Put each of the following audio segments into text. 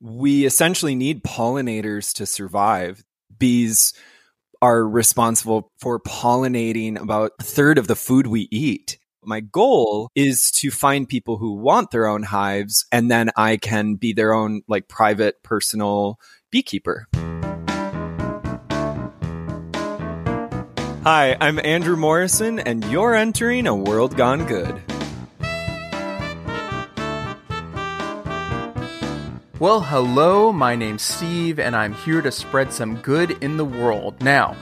we essentially need pollinators to survive. Bees are responsible for pollinating about a third of the food we eat. My goal is to find people who want their own hives and then I can be their own like private personal beekeeper. Hi, I'm Andrew Morrison and you're entering a world gone good. Well, hello, my name's Steve, and I'm here to spread some good in the world. Now,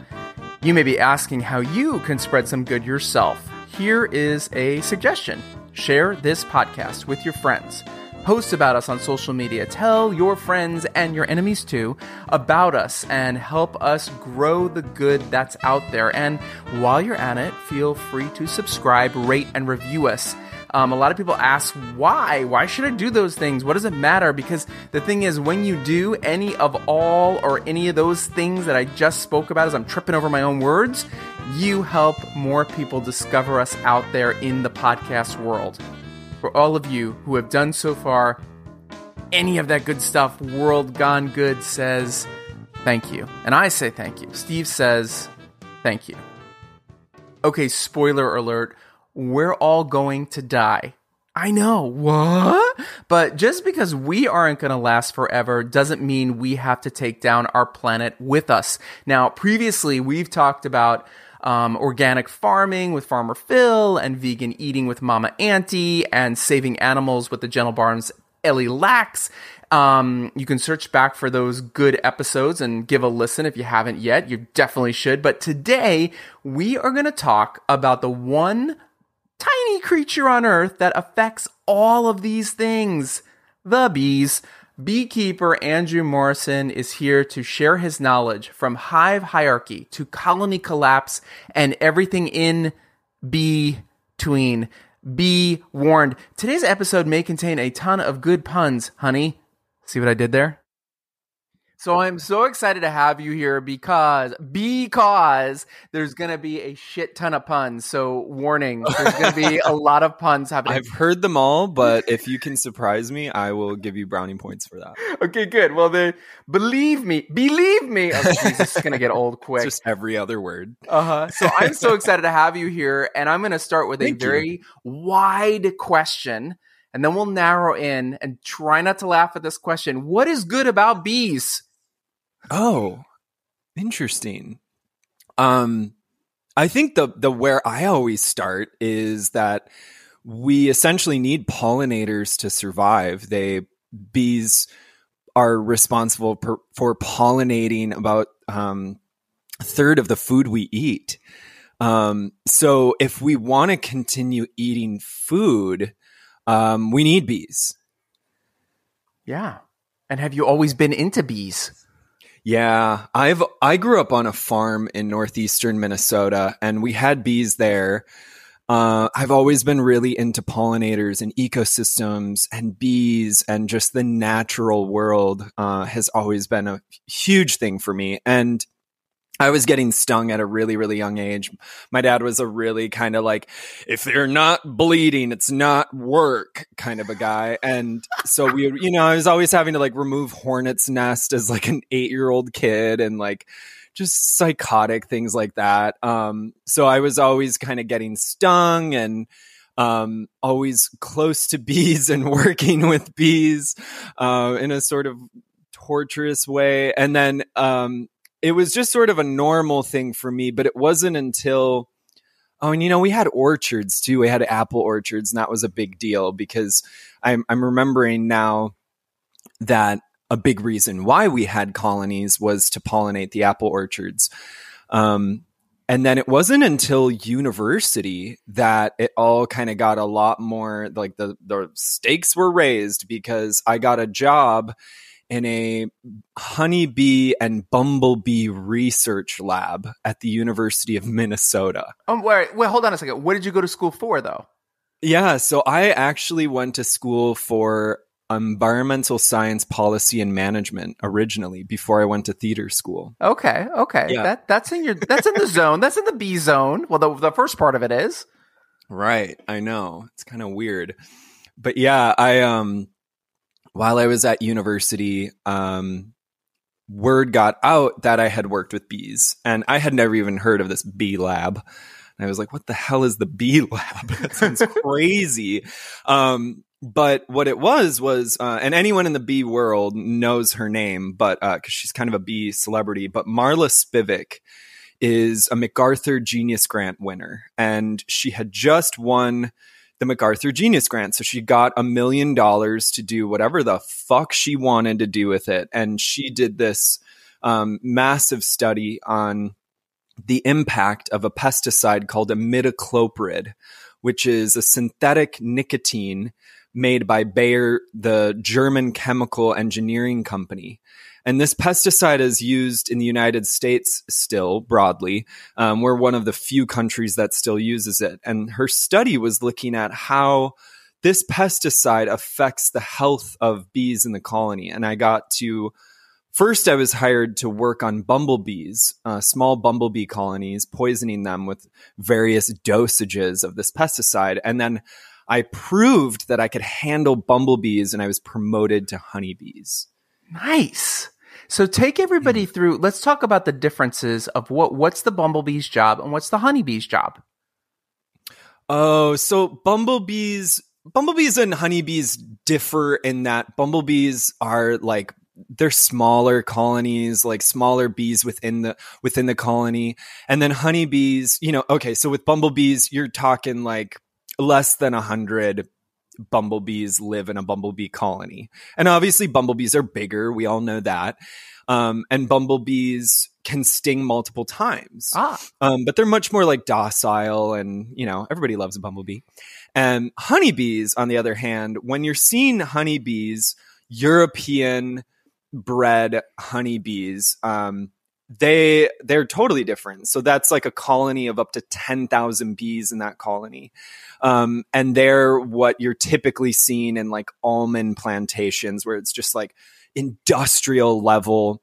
you may be asking how you can spread some good yourself. Here is a suggestion share this podcast with your friends. Post about us on social media. Tell your friends and your enemies too about us and help us grow the good that's out there. And while you're at it, feel free to subscribe, rate, and review us. Um, a lot of people ask why. Why should I do those things? What does it matter? Because the thing is, when you do any of all or any of those things that I just spoke about, as I'm tripping over my own words, you help more people discover us out there in the podcast world. For all of you who have done so far, any of that good stuff, World Gone Good says thank you. And I say thank you. Steve says thank you. Okay, spoiler alert we're all going to die. I know. What? But just because we aren't going to last forever doesn't mean we have to take down our planet with us. Now, previously, we've talked about um, organic farming with Farmer Phil and vegan eating with Mama Auntie and saving animals with the Gentle Barn's Ellie Laks. Um, you can search back for those good episodes and give a listen if you haven't yet. You definitely should. But today, we are going to talk about the one tiny creature on earth that affects all of these things the bees. Beekeeper Andrew Morrison is here to share his knowledge from hive hierarchy to colony collapse and everything in between. Be warned. Today's episode may contain a ton of good puns, honey. See what I did there? So I'm so excited to have you here because because there's gonna be a shit ton of puns. So warning, there's gonna be a lot of puns happening. I've heard them all, but if you can surprise me, I will give you brownie points for that. Okay, good. Well, then believe me, believe me. Oh, Jesus, this is gonna get old quick. Just every other word. Uh huh. So I'm so excited to have you here, and I'm gonna start with Thank a very you. wide question. And then we'll narrow in and try not to laugh at this question. What is good about bees? Oh, interesting. Um, I think the the where I always start is that we essentially need pollinators to survive. They bees are responsible per, for pollinating about um, a third of the food we eat. Um, so if we want to continue eating food, um, we need bees. Yeah. And have you always been into bees? Yeah, I've I grew up on a farm in northeastern Minnesota, and we had bees there. Uh, I've always been really into pollinators and ecosystems and bees and just the natural world uh, has always been a huge thing for me. And I was getting stung at a really, really young age. My dad was a really kind of like, if they're not bleeding, it's not work kind of a guy. And so we, you know, I was always having to like remove hornet's nest as like an eight year old kid and like just psychotic things like that. Um, so I was always kind of getting stung and, um, always close to bees and working with bees, uh, in a sort of torturous way. And then, um, it was just sort of a normal thing for me, but it wasn't until oh, and you know, we had orchards too. We had apple orchards, and that was a big deal because I'm I'm remembering now that a big reason why we had colonies was to pollinate the apple orchards. Um, and then it wasn't until university that it all kind of got a lot more like the the stakes were raised because I got a job in a honeybee and bumblebee research lab at the University of Minnesota. Um, wait, wait, hold on a second. What did you go to school for, though? Yeah, so I actually went to school for environmental science policy and management originally before I went to theater school. Okay, okay, Yeah. that that's in your that's in the zone. That's in the B zone. Well, the the first part of it is. Right, I know. It's kind of weird. But yeah, I um while I was at university, um, word got out that I had worked with bees, and I had never even heard of this bee lab. And I was like, "What the hell is the bee lab? that sounds crazy." Um, but what it was was, uh, and anyone in the bee world knows her name, but because uh, she's kind of a bee celebrity. But Marla Spivak is a MacArthur Genius Grant winner, and she had just won the MacArthur Genius Grant. So she got a million dollars to do whatever the fuck she wanted to do with it. And she did this um, massive study on the impact of a pesticide called imidacloprid, which is a synthetic nicotine made by Bayer, the German chemical engineering company. And this pesticide is used in the United States still broadly. Um, we're one of the few countries that still uses it. And her study was looking at how this pesticide affects the health of bees in the colony. And I got to First, I was hired to work on bumblebees, uh, small bumblebee colonies, poisoning them with various dosages of this pesticide. And then I proved that I could handle bumblebees and I was promoted to honeybees. Nice. So take everybody mm. through. Let's talk about the differences of what what's the bumblebee's job and what's the honeybee's job. Oh, so bumblebees, bumblebees and honeybees differ in that bumblebees are like they're smaller colonies, like smaller bees within the within the colony, and then honeybees. You know, okay, so with bumblebees, you're talking like less than a hundred bumblebees live in a bumblebee colony. And obviously bumblebees are bigger. We all know that. Um, and bumblebees can sting multiple times. Ah. Um, but they're much more like docile and, you know, everybody loves a bumblebee. And honeybees, on the other hand, when you're seeing honeybees, European bred honeybees, um, they they're totally different. So that's like a colony of up to ten thousand bees in that colony, um, and they're what you're typically seeing in like almond plantations, where it's just like industrial level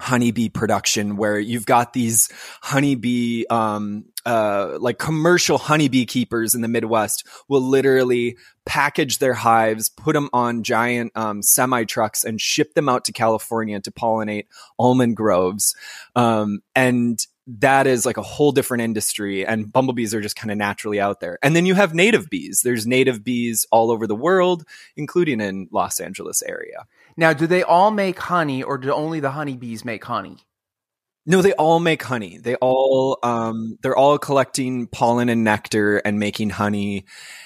honeybee production where you've got these honeybee um, uh, like commercial honeybee keepers in the midwest will literally package their hives put them on giant um, semi trucks and ship them out to california to pollinate almond groves. Um, and that is like a whole different industry and bumblebees are just kind of naturally out there. And then you have native bees. There's native bees all over the world including in los angeles area now, do they all make honey, or do only the honeybees make honey? No, they all make honey. They all um, they're all collecting pollen and nectar and making honey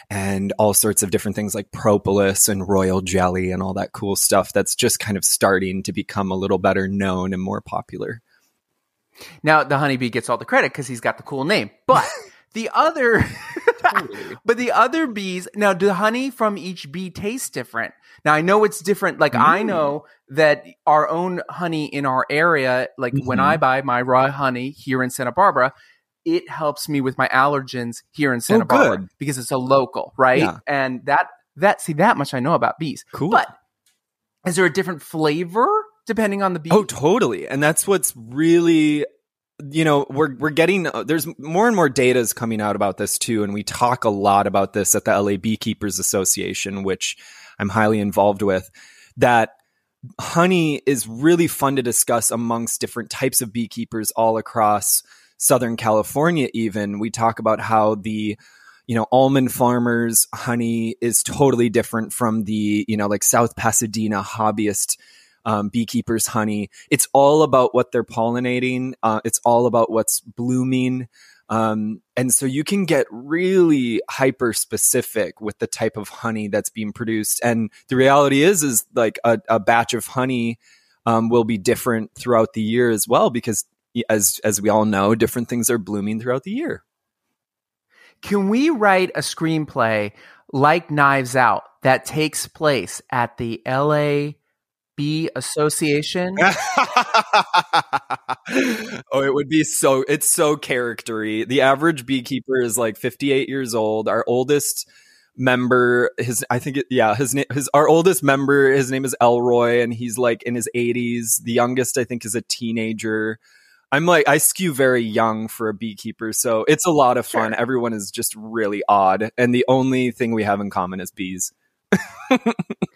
and all sorts of different things like propolis and royal jelly and all that cool stuff that's just kind of starting to become a little better known and more popular. Now, the honeybee gets all the credit because he's got the cool name. But the other but the other bees now do the honey from each bee taste different now i know it's different like mm. i know that our own honey in our area like mm-hmm. when i buy my raw honey here in santa barbara it helps me with my allergens here in santa oh, barbara good. because it's a local right yeah. and that that see that much i know about bees cool but is there a different flavor depending on the bee oh totally and that's what's really you know we're we're getting uh, there's more and more data is coming out about this too and we talk a lot about this at the LA Beekeepers Association which I'm highly involved with that honey is really fun to discuss amongst different types of beekeepers all across southern California even. We talk about how the you know almond farmers honey is totally different from the you know like South Pasadena hobbyist um, beekeepers' honey. It's all about what they're pollinating. Uh, it's all about what's blooming. Um, and so you can get really hyper specific with the type of honey that's being produced. And the reality is, is like a, a batch of honey um, will be different throughout the year as well, because as as we all know, different things are blooming throughout the year. Can we write a screenplay like Knives Out that takes place at the LA bee association? oh, it would be so it's so charactery. The average beekeeper is like 58 years old. Our oldest member his I think it, yeah, his name his our oldest member his name is Elroy and he's like in his 80s. The youngest I think is a teenager. I'm like I skew very young for a beekeeper, so it's a lot of fun. Sure. Everyone is just really odd and the only thing we have in common is bees.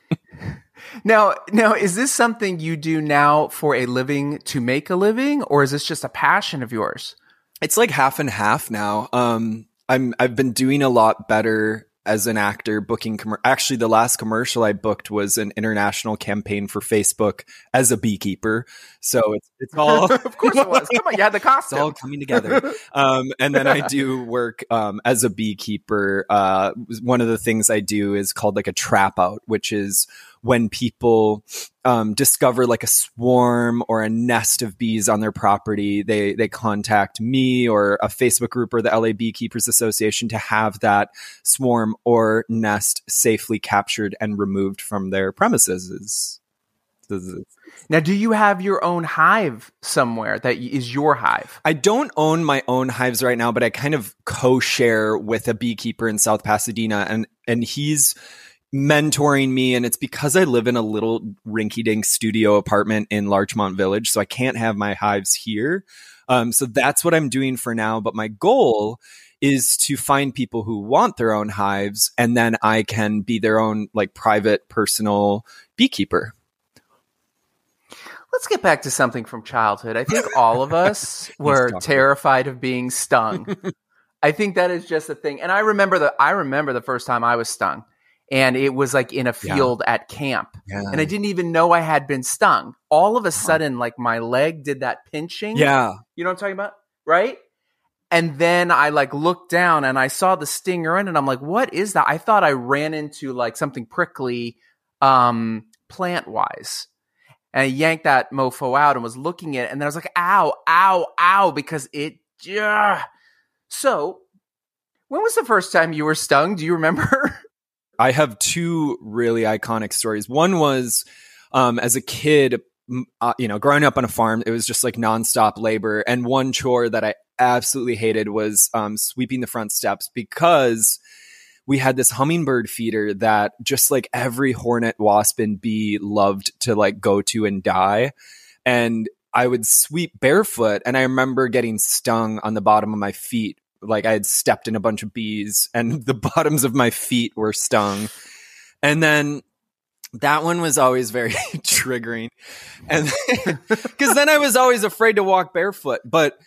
Now, now, is this something you do now for a living to make a living, or is this just a passion of yours? It's like half and half now. Um, I'm I've been doing a lot better as an actor booking com- actually the last commercial I booked was an international campaign for Facebook as a beekeeper. So it's it's all of course it was. Come on, you had the costume. It's all coming together. um, and then I do work um, as a beekeeper. Uh, one of the things I do is called like a trap out, which is when people um, discover like a swarm or a nest of bees on their property, they they contact me or a Facebook group or the LA Beekeepers Association to have that swarm or nest safely captured and removed from their premises. Now, do you have your own hive somewhere that is your hive? I don't own my own hives right now, but I kind of co-share with a beekeeper in South Pasadena, and and he's mentoring me and it's because I live in a little rinky dink studio apartment in Larchmont Village so I can't have my hives here. Um, so that's what I'm doing for now but my goal is to find people who want their own hives and then I can be their own like private personal beekeeper. Let's get back to something from childhood. I think all of us were terrified of being stung. I think that is just a thing. And I remember the I remember the first time I was stung and it was like in a field yeah. at camp. Yeah. and i didn't even know i had been stung. All of a sudden like my leg did that pinching. Yeah. You know what i'm talking about? Right? And then i like looked down and i saw the stinger in and i'm like what is that? I thought i ran into like something prickly um plant wise and i yanked that mofo out and was looking at it and then i was like ow ow ow because it yeah. So when was the first time you were stung? Do you remember I have two really iconic stories. One was um, as a kid, uh, you know, growing up on a farm, it was just like nonstop labor. And one chore that I absolutely hated was um, sweeping the front steps because we had this hummingbird feeder that just like every hornet, wasp, and bee loved to like go to and die. And I would sweep barefoot, and I remember getting stung on the bottom of my feet like I had stepped in a bunch of bees and the bottoms of my feet were stung. And then that one was always very triggering. And because then I was always afraid to walk barefoot. But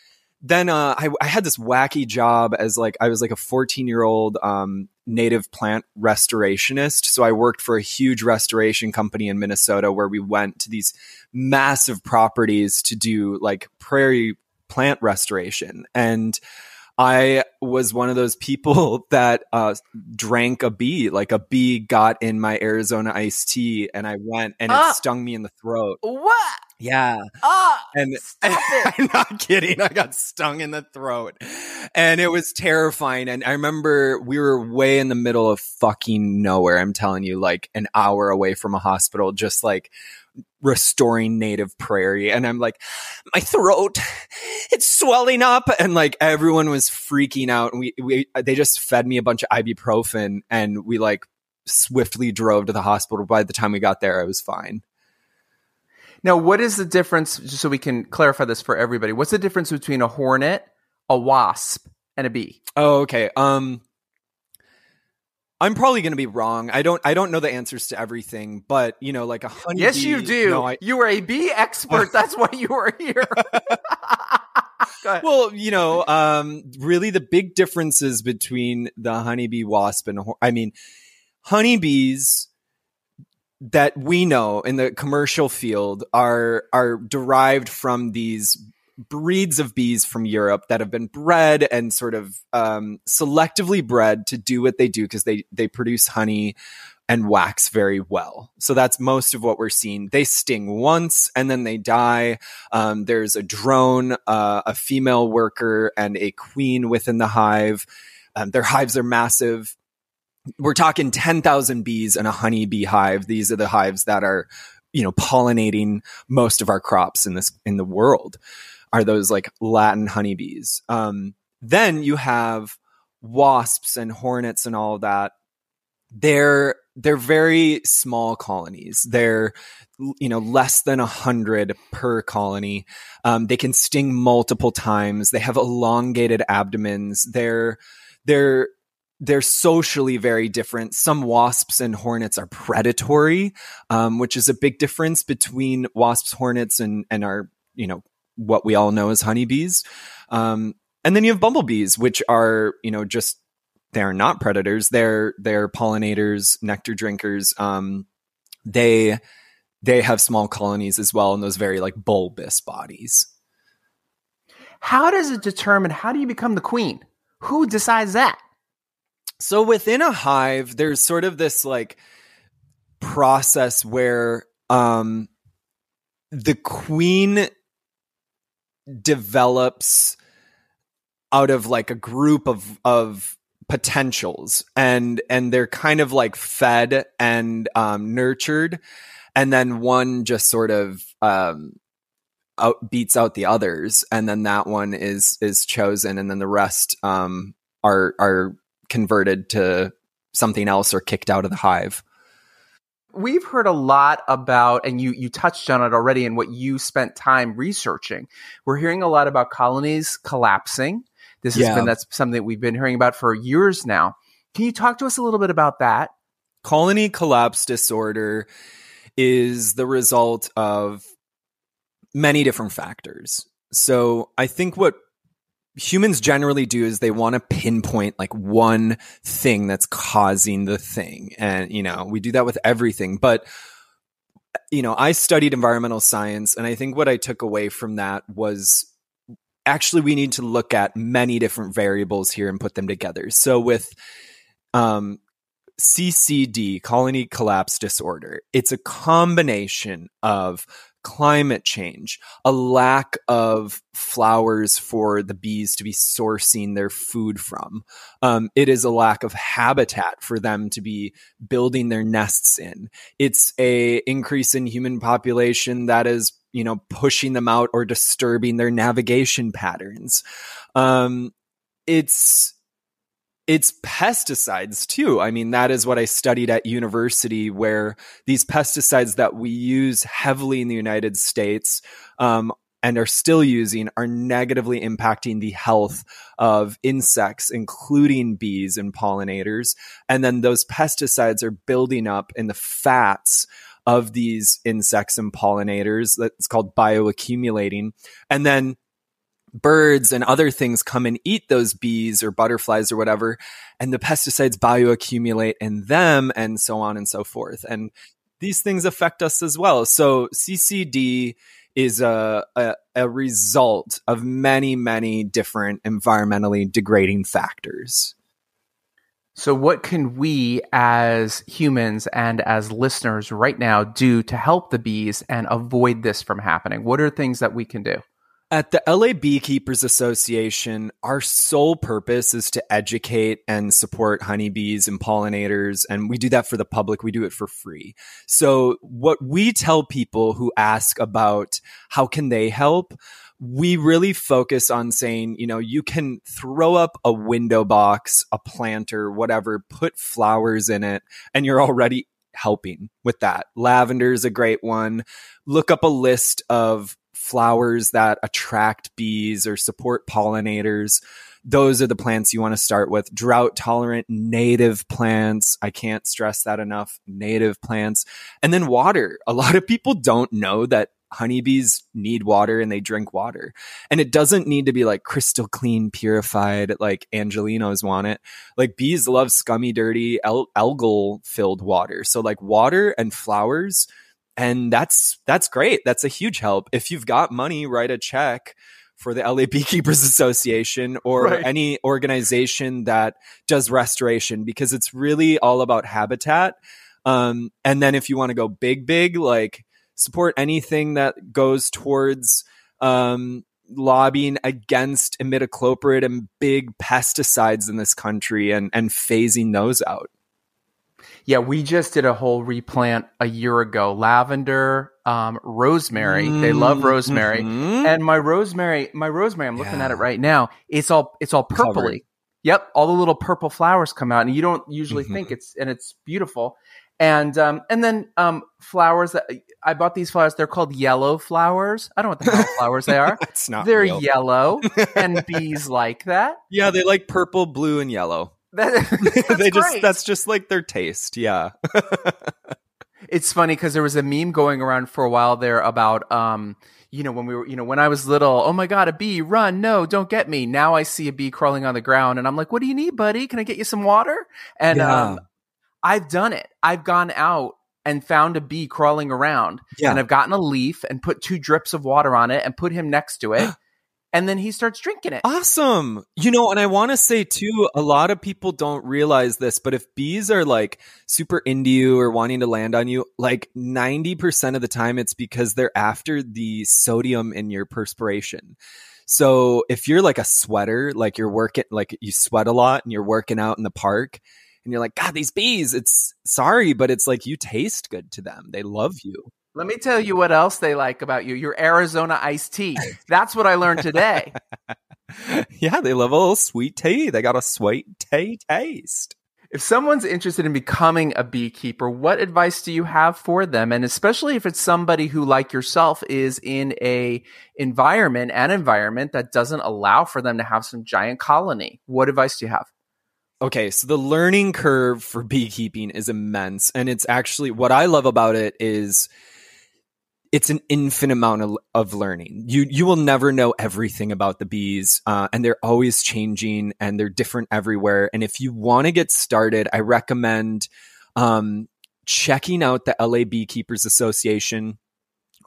then uh, I, I, had this wacky job as like I was like a 14 year old um, native plant restorationist. So I worked for a huge restoration company in Minnesota where we went to these massive properties to do like prairie plant restoration. And I was one of those people that uh, drank a bee. Like a bee got in my Arizona iced tea, and I went and it uh, stung me in the throat. What? Yeah. Oh, and, and I'm not kidding. I got stung in the throat, and it was terrifying. And I remember we were way in the middle of fucking nowhere. I'm telling you, like an hour away from a hospital, just like restoring native prairie and i'm like my throat it's swelling up and like everyone was freaking out and we, we uh, they just fed me a bunch of ibuprofen and we like swiftly drove to the hospital by the time we got there i was fine now what is the difference just so we can clarify this for everybody what's the difference between a hornet a wasp and a bee oh okay um I'm probably going to be wrong. I don't. I don't know the answers to everything, but you know, like a honey. Yes, you do. No, I, you are a bee expert. That's why you are here. well, you know, um, really, the big differences between the honeybee wasp and I mean, honeybees that we know in the commercial field are are derived from these breeds of bees from Europe that have been bred and sort of um, selectively bred to do what they do because they they produce honey and wax very well. So that's most of what we're seeing. They sting once and then they die. Um, there's a drone, uh, a female worker, and a queen within the hive. Um, their hives are massive. We're talking 10,000 bees in a honeybee hive. These are the hives that are, you know, pollinating most of our crops in this, in the world are those like Latin honeybees. Um, then you have wasps and hornets and all that. They're they're very small colonies. They're you know less than a hundred per colony. Um, they can sting multiple times. They have elongated abdomens. They're they're they're socially very different. Some wasps and hornets are predatory, um, which is a big difference between wasps, hornets, and and our you know what we all know as honeybees. Um, and then you have bumblebees, which are you know just they are not predators. They're they're pollinators, nectar drinkers. Um, they they have small colonies as well in those very like bulbous bodies. How does it determine how do you become the queen? Who decides that? So within a hive, there's sort of this like process where um, the queen develops out of like a group of of potentials and and they're kind of like fed and um, nurtured and then one just sort of um, out beats out the others and then that one is is chosen and then the rest um, are are converted to something else or kicked out of the hive. We've heard a lot about, and you you touched on it already in what you spent time researching. We're hearing a lot about colonies collapsing. This has been that's something that we've been hearing about for years now. Can you talk to us a little bit about that? colony collapse disorder is the result of many different factors. So I think what humans generally do is they want to pinpoint like one thing that's causing the thing. And, you know, we do that with everything. But, you know, I studied environmental science, and I think what I took away from that was actually we need to look at many different variables here and put them together. So with um, CCD, colony collapse disorder, it's a combination of climate change, a lack of flowers for the bees to be sourcing their food from. Um, it is a lack of habitat for them to be building their nests in. It's a increase in human population that is, you know, pushing them out or disturbing their navigation patterns. Um, it's it's pesticides too. I mean, that is what I studied at university, where these pesticides that we use heavily in the United States um, and are still using are negatively impacting the health of insects, including bees and pollinators. And then those pesticides are building up in the fats of these insects and pollinators. That's called bioaccumulating. And then birds and other things come and eat those bees or butterflies or whatever, and the pesticides bioaccumulate in them and so on and so forth. And these things affect us as well. So CCD is a, a, a result of many, many different environmentally degrading factors. So, what can we as humans and as listeners right now do to help the bees and avoid this from happening? What are things that we can do? At the LA Beekeepers Association, our sole purpose is to educate and support honeybees and pollinators. And we do that for the public. We do it for free. So what we tell people who ask about how can they help, we really focus on saying, you know, you can throw up a window box, a planter, whatever, put flowers in it, and you're already helping with that. Lavender is a great one. Look up a list of flowers that attract bees or support pollinators. Those are the plants you want to start with. Drought tolerant native plants. I can't stress that enough. Native plants. And then water. A lot of people don't know that honeybees need water and they drink water. And it doesn't need to be like crystal clean, purified, like Angelenos want it. Like bees love scummy, dirty, al- algal filled water. So like water and flowers and that's that's great. That's a huge help. If you've got money, write a check for the LA Beekeepers Association or Right. any organization that does restoration because it's really all about habitat. Um, and then if you want to go big, big, like support anything that goes towards um, lobbying against imidacloprid and big pesticides in this country and and phasing those out. Yeah, we just did a whole replant a year ago. Lavender, um, rosemary. They love rosemary. Mhm. And my rosemary, my rosemary, I'm looking Yeah. at it right now. It's all it's all purpley. Covered. Yep, all the little purple flowers come out, and you don't usually Mhm. think it's and it's beautiful. And um and then um flowers that I bought these flowers. They're called yellow flowers. I don't know what the hell flowers they are. That's not They're real. yellow, and bees like that. Yeah, they like purple, blue, and yellow. That, they just that's just like their taste. Yeah. It's funny because there was a meme going around for a while there about, um, you know, when we were, you know, when I was little, oh my God, a bee, run, no, don't get me. Now I see a bee crawling on the ground and I'm like, what do you need, buddy? Can I get you some water? And Yeah. um, I've done it. I've gone out and found a bee crawling around Yeah. and I've gotten a leaf and put two drips of water on it and put him next to it. and then he starts drinking it. Awesome. You know, and I want to say too, a lot of people don't realize this, but if bees are like super into you or wanting to land on you, like 90% of the time it's because they're after the sodium in your perspiration. So if you're like a sweater, like you're working, like you sweat a lot and you're working out in the park and you're like, God, these bees, it's sorry, but it's like you taste good to them. They love you. Let me tell you what else they like about you. Your Arizona iced tea. That's what I learned today. yeah, they love a little sweet tea. They got a sweet tea taste. If someone's interested in becoming a beekeeper, what advice do you have for them? And especially if it's somebody who, like yourself, is in a environment, an environment that doesn't allow for them to have some giant colony. What advice do you have? Okay, so the learning curve for beekeeping is immense. And it's actually what I love about it is it's an infinite amount of, of learning. You you will never know everything about the bees, uh, and they're always changing and they're different everywhere. And if you want to get started, I recommend um, checking out the LA Beekeepers Association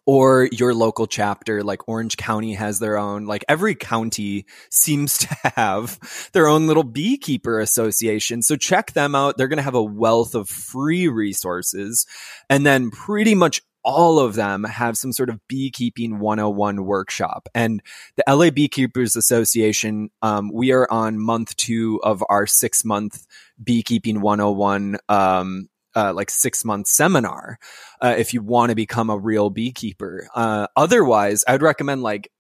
or your local chapter. Like Orange County has their own. Like every county seems to have their own little beekeeper association. So check them out. They're going to have a wealth of free resources, and then pretty much all of them have some sort of beekeeping 101 workshop. And the LA Beekeepers Association, um, we are on month two of our six month beekeeping 101, um, uh, like six month seminar. Uh, if you want to become a real beekeeper, uh, otherwise I'd recommend like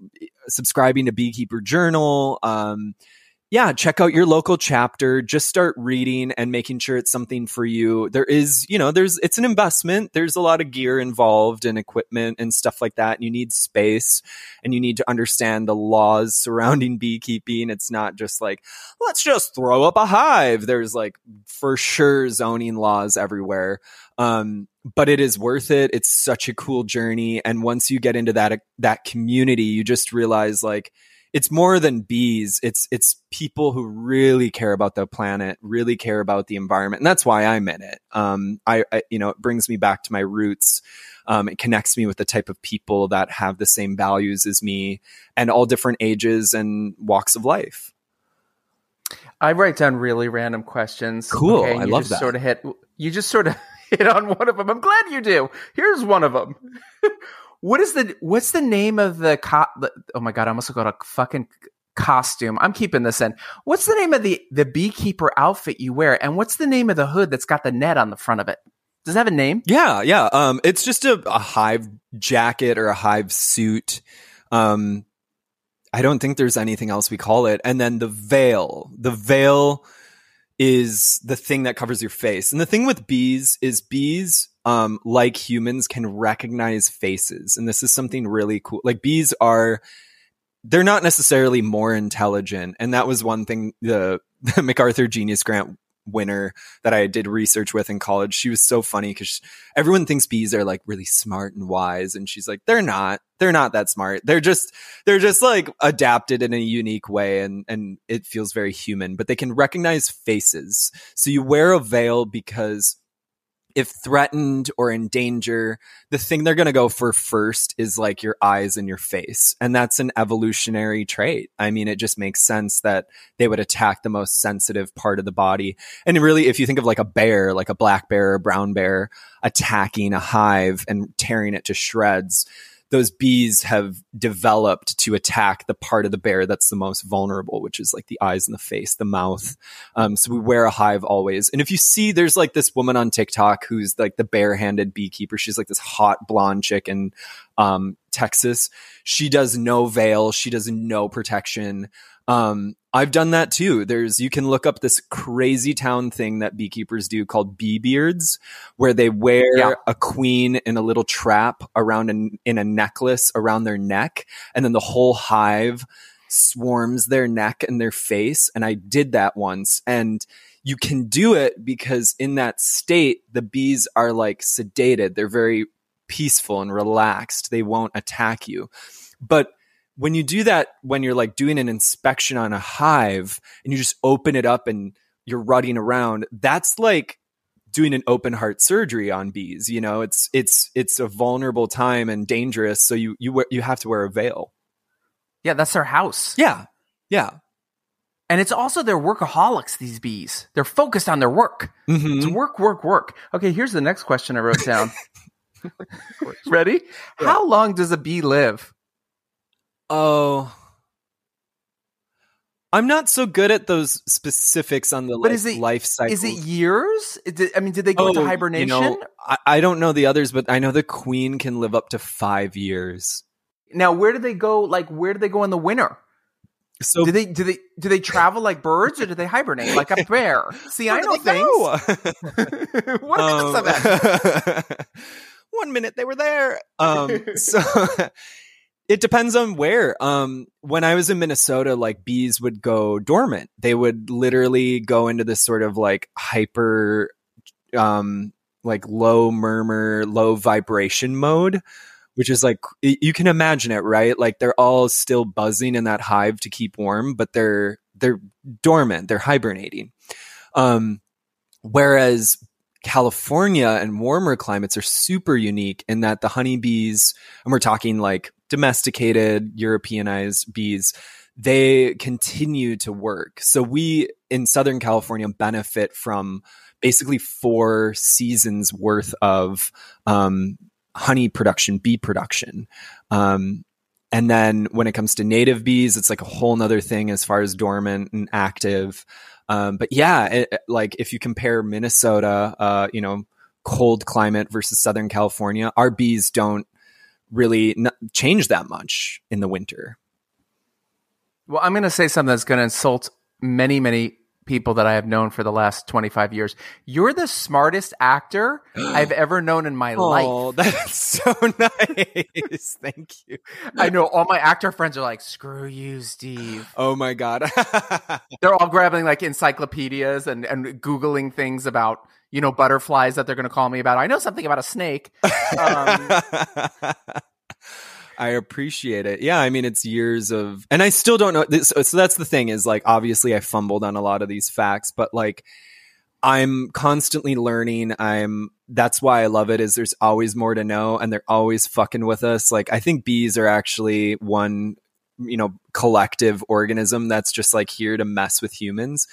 subscribing to beekeeper journal, um, yeah, check out your local chapter. Just start reading and making sure it's something for you. There is, you know, there's, it's an investment. There's a lot of gear involved and equipment and stuff like that. And you need space and you need to understand the laws surrounding beekeeping. It's not just like, let's just throw up a hive. There's like for sure zoning laws everywhere. Um, but it is worth it. It's such a cool journey. And once you get into that, that community, you just realize like, it's more than bees. It's it's people who really care about the planet, really care about the environment, and that's why I'm in it. Um, I, I you know it brings me back to my roots. Um, it connects me with the type of people that have the same values as me, and all different ages and walks of life. I write down really random questions. Cool. and I love just that. Sort of hit. You just sort of hit on one of them. I'm glad you do. Here's one of them. what is the What's the name of the, Oh my god! I almost got a fucking costume. I'm keeping this in. What's the name of the the beekeeper outfit you wear? And what's the name of the hood that's got the net on the front of it? Does it have a name? Yeah, yeah. Um, it's just a, a hive jacket or a hive suit. Um, I don't think there's anything else we call it. And then the veil. The veil is the thing that covers your face. And the thing with bees is bees, um, like humans, can recognize faces. And this is something really cool. Like bees are, they're not necessarily more intelligent. And that was one thing the, the MacArthur Genius Grant winner that I did research with in college. She was so funny because everyone thinks bees are like really smart and wise, and she's like, they're not. They're not that smart. They're just they're just like adapted in a unique way, and and it feels very human. But they can recognize faces. So you wear a veil because if threatened or in danger, the thing they're going to go for first is like your eyes and your face. And that's an evolutionary trait. I mean, it just makes sense that they would attack the most sensitive part of the body. And really, if you think of like a bear, like a black bear or brown bear attacking a hive and tearing it to shreds, those bees have developed to attack the part of the bear that's the most vulnerable, which is like the eyes and the face, the mouth. Um, so we wear a hive always. And if you see, there's like this woman on TikTok who's like the barehanded beekeeper. She's like this hot blonde chick in um, Texas. She does no veil. She does no protection. Um, I've done that too. There's, you can look up this crazy town thing that beekeepers do called bee beards, where they wear Yeah. a queen in a little trap around an, in a necklace around their neck. And then the whole hive swarms their neck and their face. And I did that once. And you can do it because in that state, the bees are like sedated. They're very peaceful and relaxed. They won't attack you. But when you do that, when you're like doing an inspection on a hive and you just open it up and you're rutting around, that's like doing an open heart surgery on bees. You know, it's it's it's a vulnerable time and dangerous. So you you you have to wear a veil. Yeah, that's their house. Yeah, yeah. And it's also their workaholics, these bees. They're focused on their work. Mhm. It's work, work, work. Okay, here's the next question I wrote down. Ready? Yeah. How long does a bee live? Oh. I'm not so good at those specifics on the But like, is it- life cycle. Is it years? I mean, did they go into Oh, hibernation? You know, I, I don't know the others, but I know the queen can live up to five years. now, where do they go? Like, where do they go in the winter? So Do they do they do they travel like birds or do they hibernate like a bear? See, I know things. go? what Um, one minute they were there. Um, so it depends on where. Um, when I was in Minnesota, like bees would go dormant. They would literally go into this sort of like hyper, um, like low murmur, low vibration mode. Which is like you can imagine it, right? Like they're all still buzzing in that hive to keep warm, but they're they're dormant, they're hibernating. Um, whereas California and warmer climates are super unique in that the honeybees, and we're talking like domesticated, Europeanized bees, they continue to work. So we in Southern California benefit from basically four seasons worth of um, honey production, bee production. Um, and then when it comes to native bees, it's like a whole nother thing as far as dormant and active. Um, but yeah, it, like if you compare Minnesota, uh, you know, cold climate versus Southern California, our bees don't really n- change that much in the winter. Well, I'm going to say something that's going to insult many, many people that I have known for the last 25 years. You're the smartest actor I've ever known in my Oh, life. that's so nice. Thank you. I know all my actor friends are like, screw you, Steve. Oh my god. They're all grabbing like encyclopedias and, and Googling things about, you know, butterflies that they're going to call me about. I know something about a snake. Um, I appreciate it. Yeah, I mean it's years of and I still don't know this so that's the thing is like obviously I fumbled on a lot of these facts, but like I'm constantly learning. I'm that's why I love it is there's always more to know and they're always fucking with us. Like I think bees are actually one, you know, collective organism that's just like here to mess with humans.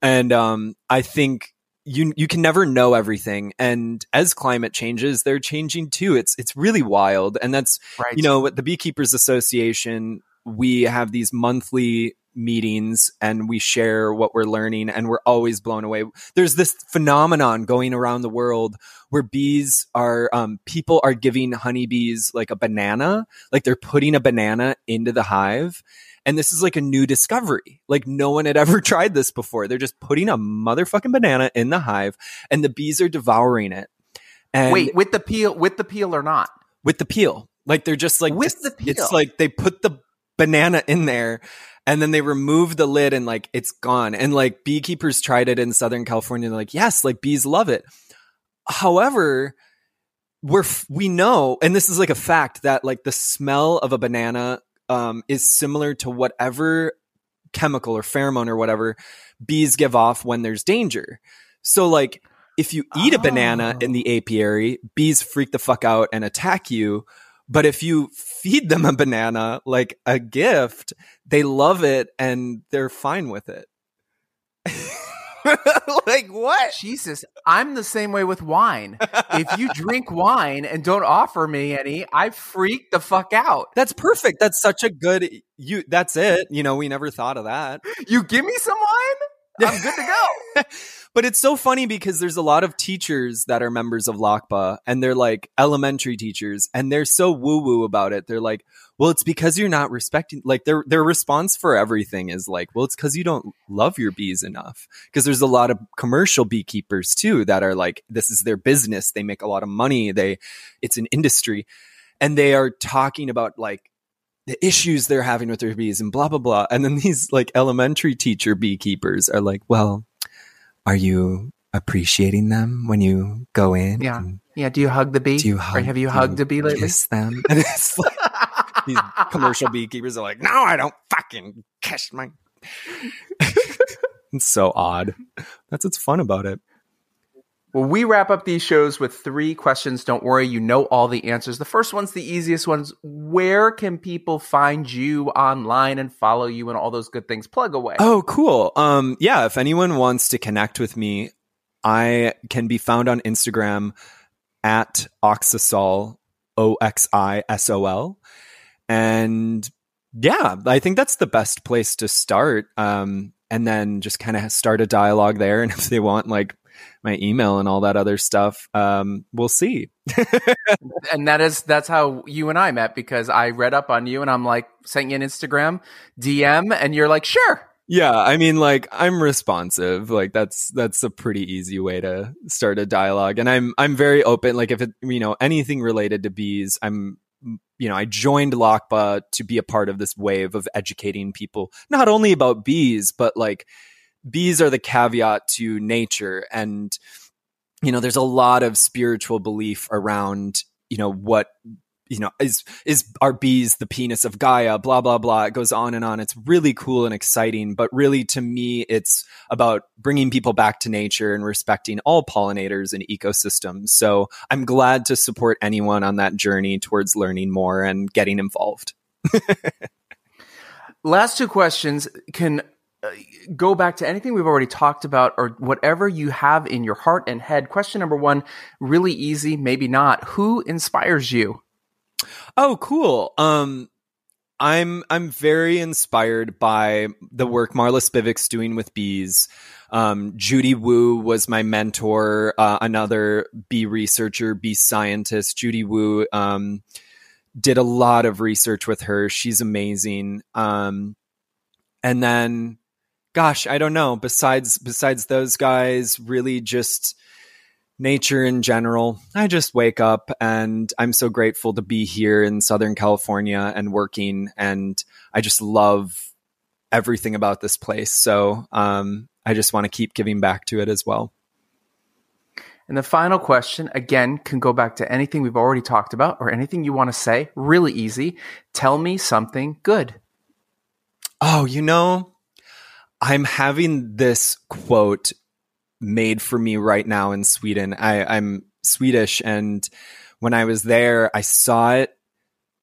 And um I think you you can never know everything. And as climate changes they're changing too. It's it's really wild. And that's right. you know with the beekeepers association we have these monthly meetings and we share what we're learning and we're always blown away. There's this phenomenon going around the world where bees are um, people are giving honeybees like a banana like they're putting a banana into the hive and this is like a new discovery like no one had ever tried this before they're just putting a motherfucking banana in the hive and the bees are devouring it and Wait, with the peel, with the peel or not? with the peel. Like they're just like With the peel. It's like they put the banana in there and then they remove the lid and like it's gone. And like beekeepers tried it in Southern California. They're like, yes, like bees love it. However, we're f- we know, and this is like a fact that like the smell of a banana um, is similar to whatever chemical or pheromone or whatever bees give off when there's danger. So like if you eat a banana in the apiary, bees freak the fuck out and attack you. But if you feed them a banana like a gift, they love it and they're fine with it. like what? Jesus, I'm the same way with wine. if you drink wine and don't offer me any, I freak the fuck out. That's perfect. That's such a good you that's it. You know, we never thought of that. You give me some wine, I'm good to go. but it's so funny because there's a lot of teachers that are members of Lakpa and they're like elementary teachers and they're so woo woo about it. They're like, well, it's because you're not respecting, like their, their response for everything is like, well, it's because you don't love your bees enough. Because there's a lot of commercial beekeepers too that are like, this is their business. They make a lot of money. They, it's an industry and they are talking about like, the issues they're having with their bees and blah blah blah and then these like elementary teacher beekeepers are like well are you appreciating them when you go in? Yeah. Yeah. Do you hug the bee? Do you hug, or have you hugged a bee lately? Kiss them. And it's like these commercial beekeepers are like, no, I don't fucking kiss my. it's so odd. That's what's fun about it. Well, we wrap up these shows with three questions. Don't worry, you know all the answers. The first one's the easiest ones. Where can people find you online and follow you and all those good things? Plug away. Oh, cool. Um, yeah, if anyone wants to connect with me, I can be found on Instagram at Oxisol, O X I S O L. And yeah, I think that's the best place to start. Um, and then just kind of start a dialogue there. And if they want like my email and all that other stuff, um, we'll see. and that is that's how you and I met because I read up on you and I'm like sent you an Instagram DM and you're like, sure. Yeah, I mean like I'm responsive. Like that's that's a pretty easy way to start a dialogue. And I'm I'm very open. Like if it you know, anything related to bees, I'm you know, I joined LACBA to be a part of this wave of educating people, not only about bees, but like bees are the caveat to nature. And, you know, there's a lot of spiritual belief around, you know, what you know, is is our bees the penis of Gaia? Blah blah blah. It goes on and on. It's really cool and exciting, but really to me, it's about bringing people back to nature and respecting all pollinators and ecosystems. So I'm glad to support anyone on that journey towards learning more and getting involved. Last two questions can go back to anything we've already talked about or whatever you have in your heart and head. Question number one, really easy, maybe not. Who inspires you? Oh, cool. Um, I'm I'm very inspired by the work Marla Spivak's doing with bees. Um, Judy Wu was my mentor, uh, another bee researcher, bee scientist. Judy Wu um, did a lot of research with her. She's amazing. Um, and then, gosh, I don't know. Besides besides those guys, really just nature in general. I just wake up and I'm so grateful to be here in Southern California and working. And I just love everything about this place. So um, I just want to keep giving back to it as well. And the final question, again, can go back to anything we've already talked about or anything you want to say. Really easy. Tell me something good. Oh, you know, I'm having this quote made for me right now in Sweden. I, I'm Swedish, and when I was there, I saw it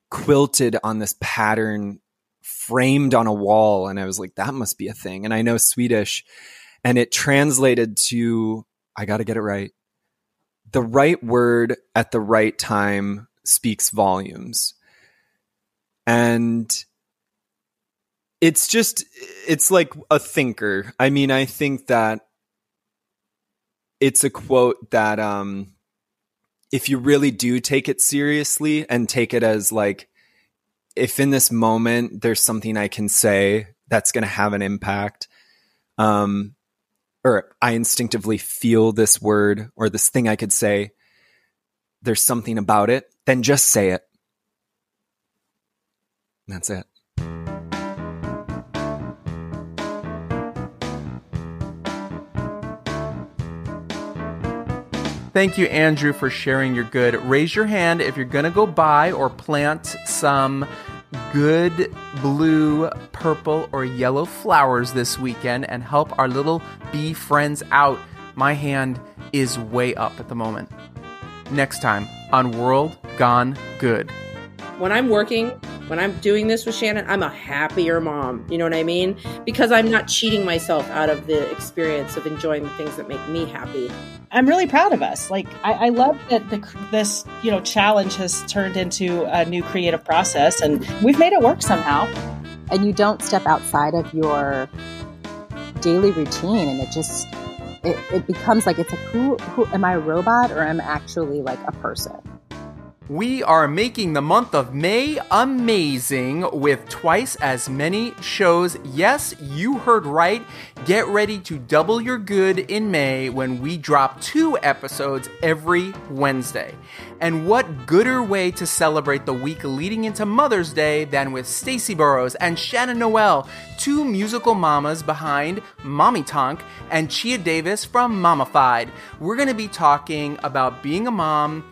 quilted on this pattern framed on a wall, and I was like, that must be a thing. And I know Swedish, and it translated to I got to get it right. The right word at the right time speaks volumes. And it's just it's like a thinker. I mean, I think that it's a quote that um if you really do take it seriously and take it as like if in this moment there's something I can say that's going to have an impact um or I instinctively feel this word or this thing I could say there's something about it then just say it that's it Thank you, Andrew, for sharing your good. Raise your hand if you're going to go buy or plant some good blue, purple, or yellow flowers this weekend and help our little bee friends out. My hand is way up at the moment. Next time on World Gone Good. When I'm working, when I'm doing this with Shannon, I'm a happier mom. You know what I mean? Because I'm not cheating myself out of the experience of enjoying the things that make me happy. I'm really proud of us. Like I, I love that the, this you know challenge has turned into a new creative process, and we've made it work somehow. And you don't step outside of your daily routine, and it just it, it becomes like it's like, who who am I a robot or am I actually like a person? We are making the month of May amazing with twice as many shows. Yes, you heard right. Get ready to double your good in May when we drop two episodes every Wednesday. And what gooder way to celebrate the week leading into Mother's Day than with Stacey Burrows and Shannon Noel, two musical mamas behind Mommy Tonk and Chia Davis from Mamified. We're going to be talking about being a mom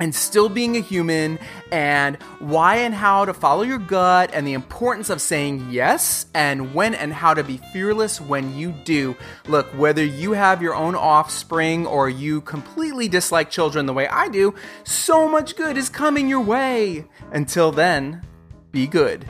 and still being a human and why and how to follow your gut and the importance of saying yes and when and how to be fearless when you do. Look, whether you have your own offspring or you completely dislike children the way I do, so much good is coming your way. Until then, be good.